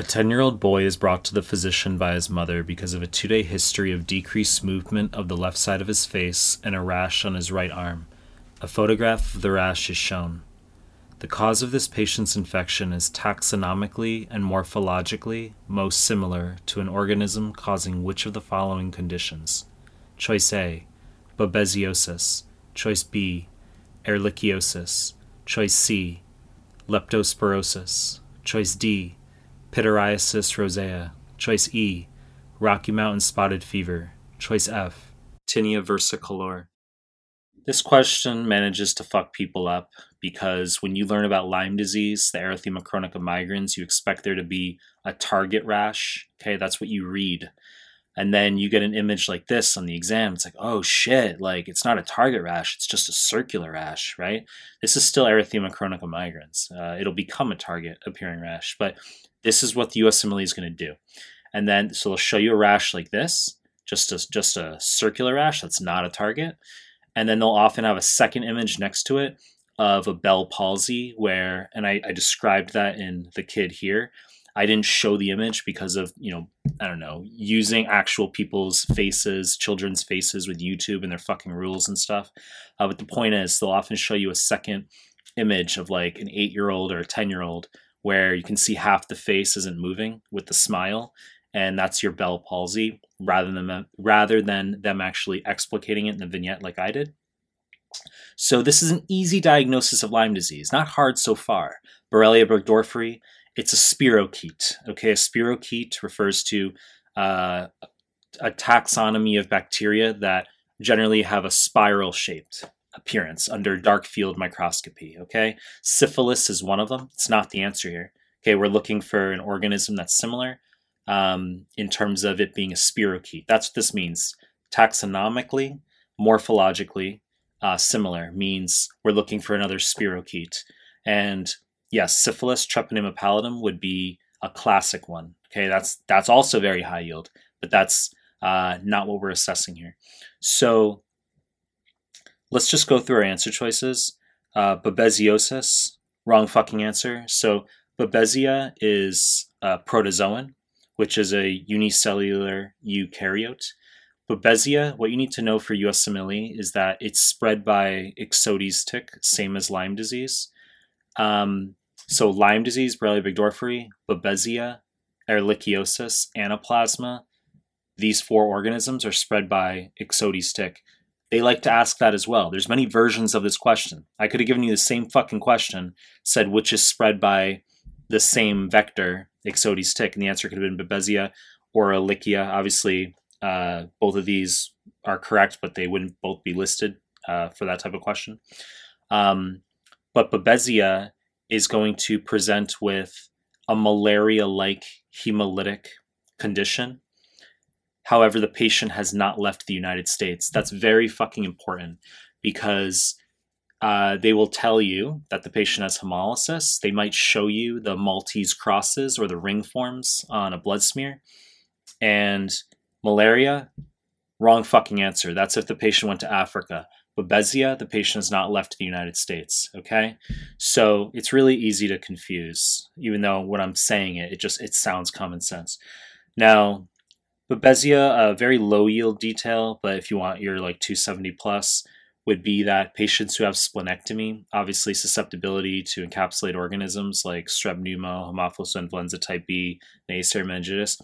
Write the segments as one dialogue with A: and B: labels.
A: A 10 year old boy is brought to the physician by his mother because of a two day history of decreased movement of the left side of his face and a rash on his right arm. A photograph of the rash is shown. The cause of this patient's infection is taxonomically and morphologically most similar to an organism causing which of the following conditions? Choice A, babesiosis. Choice B, ehrlichiosis. Choice C, leptospirosis. Choice D, pityriasis rosea. Choice E, Rocky Mountain spotted fever. Choice F, tinea versicolor. This question manages to fuck people up because when you learn about Lyme disease, the erythema chronica migrans, you expect there to be a target rash. Okay, that's what you read. And then you get an image like this on the exam. It's like, oh shit, like it's not a target rash, it's just a circular rash, right? This is still erythema chronica migrans. Uh, it'll become a target appearing rash, but this is what the USMLE is going to do. And then, so they'll show you a rash like this, just a, just a circular rash that's not a target. And then they'll often have a second image next to it of a Bell palsy, where, and I, I described that in the kid here. I didn't show the image because of, you know, I don't know, using actual people's faces, children's faces with YouTube and their fucking rules and stuff. Uh, but the point is, they'll often show you a second image of like an eight year old or a 10 year old where you can see half the face isn't moving with the smile. And that's your Bell palsy rather than rather than them actually explicating it in the vignette like I did. So this is an easy diagnosis of Lyme disease, not hard so far. Borrelia burgdorferi, it's a spirochete. Okay, a spirochete refers to uh, a taxonomy of bacteria that generally have a spiral shaped appearance under dark field microscopy. Okay, syphilis is one of them. It's not the answer here. Okay, we're looking for an organism that's similar um, in terms of it being a spirochete. That's what this means. Taxonomically, morphologically, uh, similar means we're looking for another spirochete. And yes, syphilis, treponema pallidum would be a classic one. Okay, that's that's also very high yield, but that's uh, not what we're assessing here. So let's just go through our answer choices. Uh, babesiosis, wrong fucking answer. So Babesia is a protozoan, which is a unicellular eukaryote. Babesia, what you need to know for USMLE is that it's spread by Ixodes tick, same as Lyme disease. Um, so Lyme disease, Borrelia burgdorferi, Babesia, Ehrlichiosis, Anaplasma, these four organisms are spread by Ixodes tick. They like to ask that as well. There's many versions of this question. I could have given you the same fucking question, said which is spread by the same vector, Ixodes tick, and the answer could have been Babesia or Ehrlichia. Obviously, uh, both of these are correct, but they wouldn't both be listed uh, for that type of question. Um, but Babesia is going to present with a malaria like hemolytic condition. However, the patient has not left the United States. That's very fucking important because uh, they will tell you that the patient has hemolysis. They might show you the Maltese crosses or the ring forms on a blood smear. And Malaria, wrong fucking answer. That's if the patient went to Africa. Babesia, the patient has not left the United States. Okay, so it's really easy to confuse, even though when I'm saying it, it just it sounds common sense. Now, Babesia, a very low yield detail, but if you want your like 270 plus, would be that patients who have splenectomy, obviously susceptibility to encapsulate organisms like strep pneumo, Haemophilus influenza type B, and Neisseria meningitis,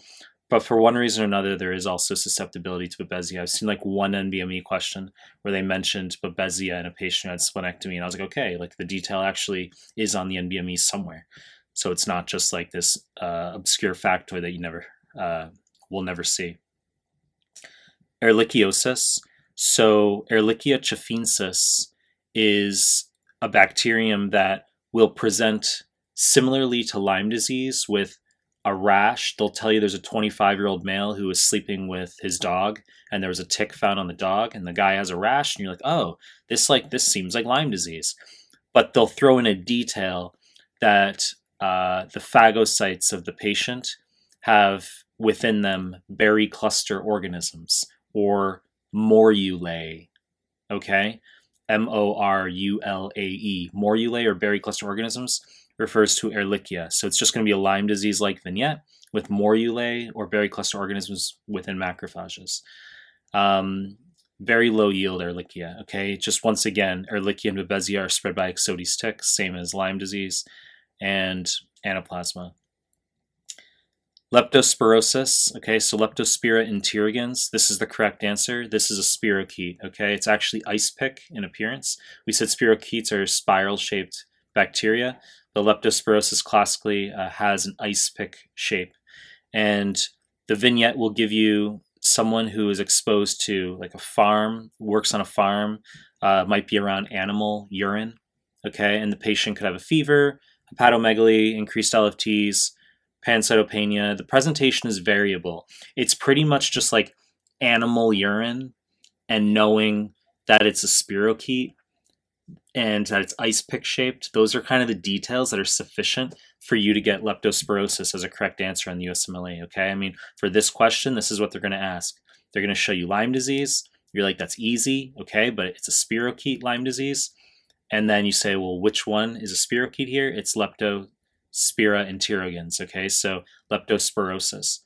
A: but for one reason or another, there is also susceptibility to Babesia. I've seen like one NBME question where they mentioned Babesia in a patient who had splenectomy, and I was like, okay, like the detail actually is on the NBME somewhere, so it's not just like this uh, obscure factoid that you never uh, will never see. Ehrlichiosis. So Ehrlichia chaffeensis is a bacterium that will present similarly to Lyme disease with a rash, they'll tell you there's a 25 year old male who was sleeping with his dog and there was a tick found on the dog and the guy has a rash and you're like, oh, this like this seems like Lyme disease. But they'll throw in a detail that uh, the phagocytes of the patient have within them berry cluster organisms or morulae. Okay? M O R U L A E. Morulae or berry cluster organisms refers to Ehrlichia. So it's just going to be a Lyme disease like vignette with morulae or berry cluster organisms within macrophages. Um, very low yield Ehrlichia. Okay, just once again, Ehrlichia and Babesia are spread by Ixodes ticks, same as Lyme disease and anaplasma. Leptospirosis, okay, so Leptospira interrogans, this is the correct answer. This is a spirochete, okay? It's actually ice pick in appearance. We said spirochetes are spiral shaped bacteria. The leptospirosis classically uh, has an ice pick shape. And the vignette will give you someone who is exposed to like a farm, works on a farm, uh, might be around animal urine, okay? And the patient could have a fever, hepatomegaly, increased LFTs, pancytopenia. The presentation is variable. It's pretty much just like animal urine and knowing that it's a spirochete and that it's ice pick shaped. Those are kind of the details that are sufficient for you to get leptospirosis as a correct answer on the USMLE. Okay. I mean, for this question, this is what they're going to ask. They're going to show you Lyme disease. You're like, that's easy. Okay. But it's a spirochete Lyme disease. And then you say, well, which one is a spirochete here? It's leptospira interrogans. Okay. So leptospirosis.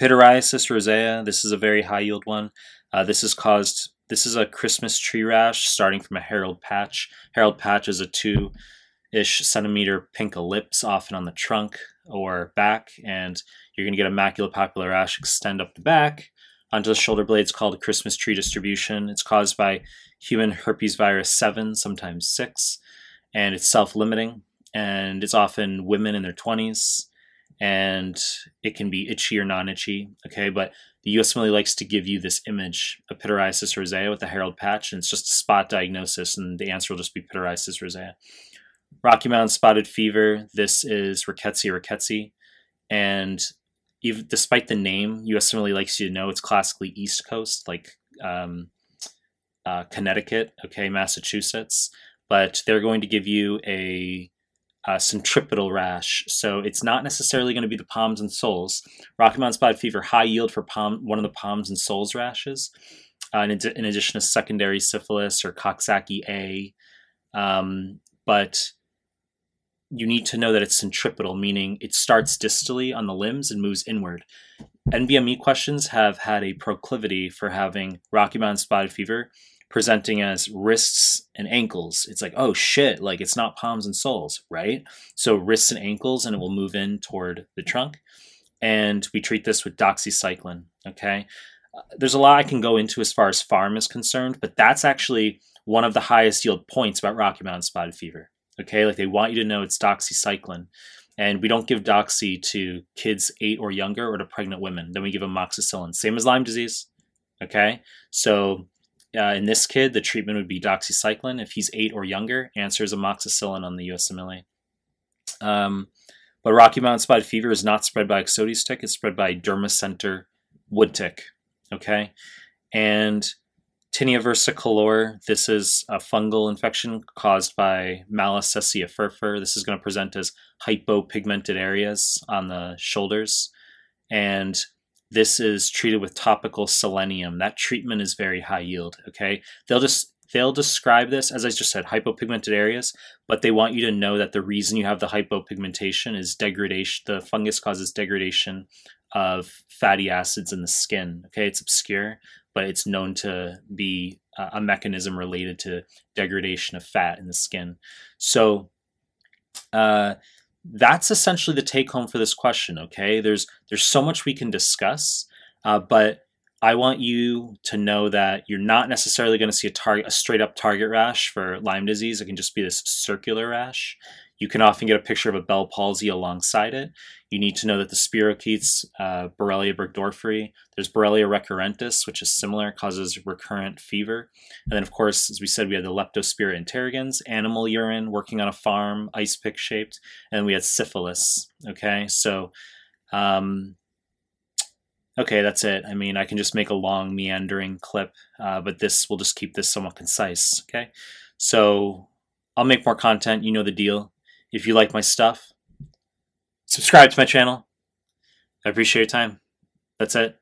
A: Pityriasis rosea. This is a very high yield one. Uh, this is caused this is a Christmas tree rash starting from a herald patch. Herald patch is a two ish centimeter pink ellipse, often on the trunk or back, and you're going to get a maculopapular rash extend up the back onto the shoulder blades called a Christmas tree distribution. It's caused by human herpes virus 7, sometimes 6, and it's self limiting, and it's often women in their 20s, and it can be itchy or non itchy. Okay, but the USMLE likes to give you this image of pityriasis rosea with a Herald patch, and it's just a spot diagnosis, and the answer will just be pityriasis rosea. Rocky Mountain spotted fever. This is rickettsia rickettsii, and even despite the name, USMLE likes you to know it's classically East Coast, like um, uh, Connecticut, okay, Massachusetts, but they're going to give you a uh, centripetal rash. So it's not necessarily going to be the palms and soles. Rocky Mountain spotted fever, high yield for palm, one of the palms and soles rashes, uh, in, ad- in, addition to secondary syphilis or Coxsackie A. Um, but you need to know that it's centripetal, meaning it starts distally on the limbs and moves inward. NBME questions have had a proclivity for having Rocky Mountain spotted fever presenting as wrists and ankles. It's like, oh shit, like it's not palms and soles, right? So wrists and ankles, and it will move in toward the trunk. And we treat this with doxycycline, okay? Uh, there's a lot I can go into as far as pharm is concerned, but that's actually one of the highest yield points about Rocky Mountain spotted fever. Okay, like they want you to know it's doxycycline. And we don't give doxy to kids eight or younger or to pregnant women. Then we give them amoxicillin. Same as Lyme disease. Okay, so uh, in this kid, the treatment would be doxycycline. If he's eight or younger, answer is amoxicillin on the USMLE. Um, but Rocky Mountain spotted fever is not spread by Ixodes tick; it's spread by Dermacentor wood tick. Okay, and Tinea versicolor. This is a fungal infection caused by Malassezia furfur. This is going to present as hypopigmented areas on the shoulders, and this is treated with topical selenium. That treatment is very high yield. Okay, they'll just they'll describe this as I just said, hypopigmented areas, but they want you to know that the reason you have the hypopigmentation is degradation. The fungus causes degradation of fatty acids in the skin. Okay, it's obscure, but it's known to be a mechanism related to degradation of fat in the skin. So, uh, that's essentially the take home for this question. Okay, there's there's so much we can discuss, uh, but I want you to know that you're not necessarily going to see a target a straight up target rash for Lyme disease. It can just be this circular rash. You can often get a picture of a Bell palsy alongside it. You need to know that the spirochetes, uh, Borrelia burgdorferi, there's Borrelia recurrentis, which is similar, causes recurrent fever. And then, of course, as we said, we had the Leptospira interrogans, animal urine, working on a farm, ice pick shaped, and we had syphilis. Okay, so, um, okay, that's it. I mean, I can just make a long, meandering clip, uh, but this will just keep this somewhat concise. Okay, so I'll make more content. You know the deal. If you like my stuff, subscribe to my channel. I appreciate your time. That's it.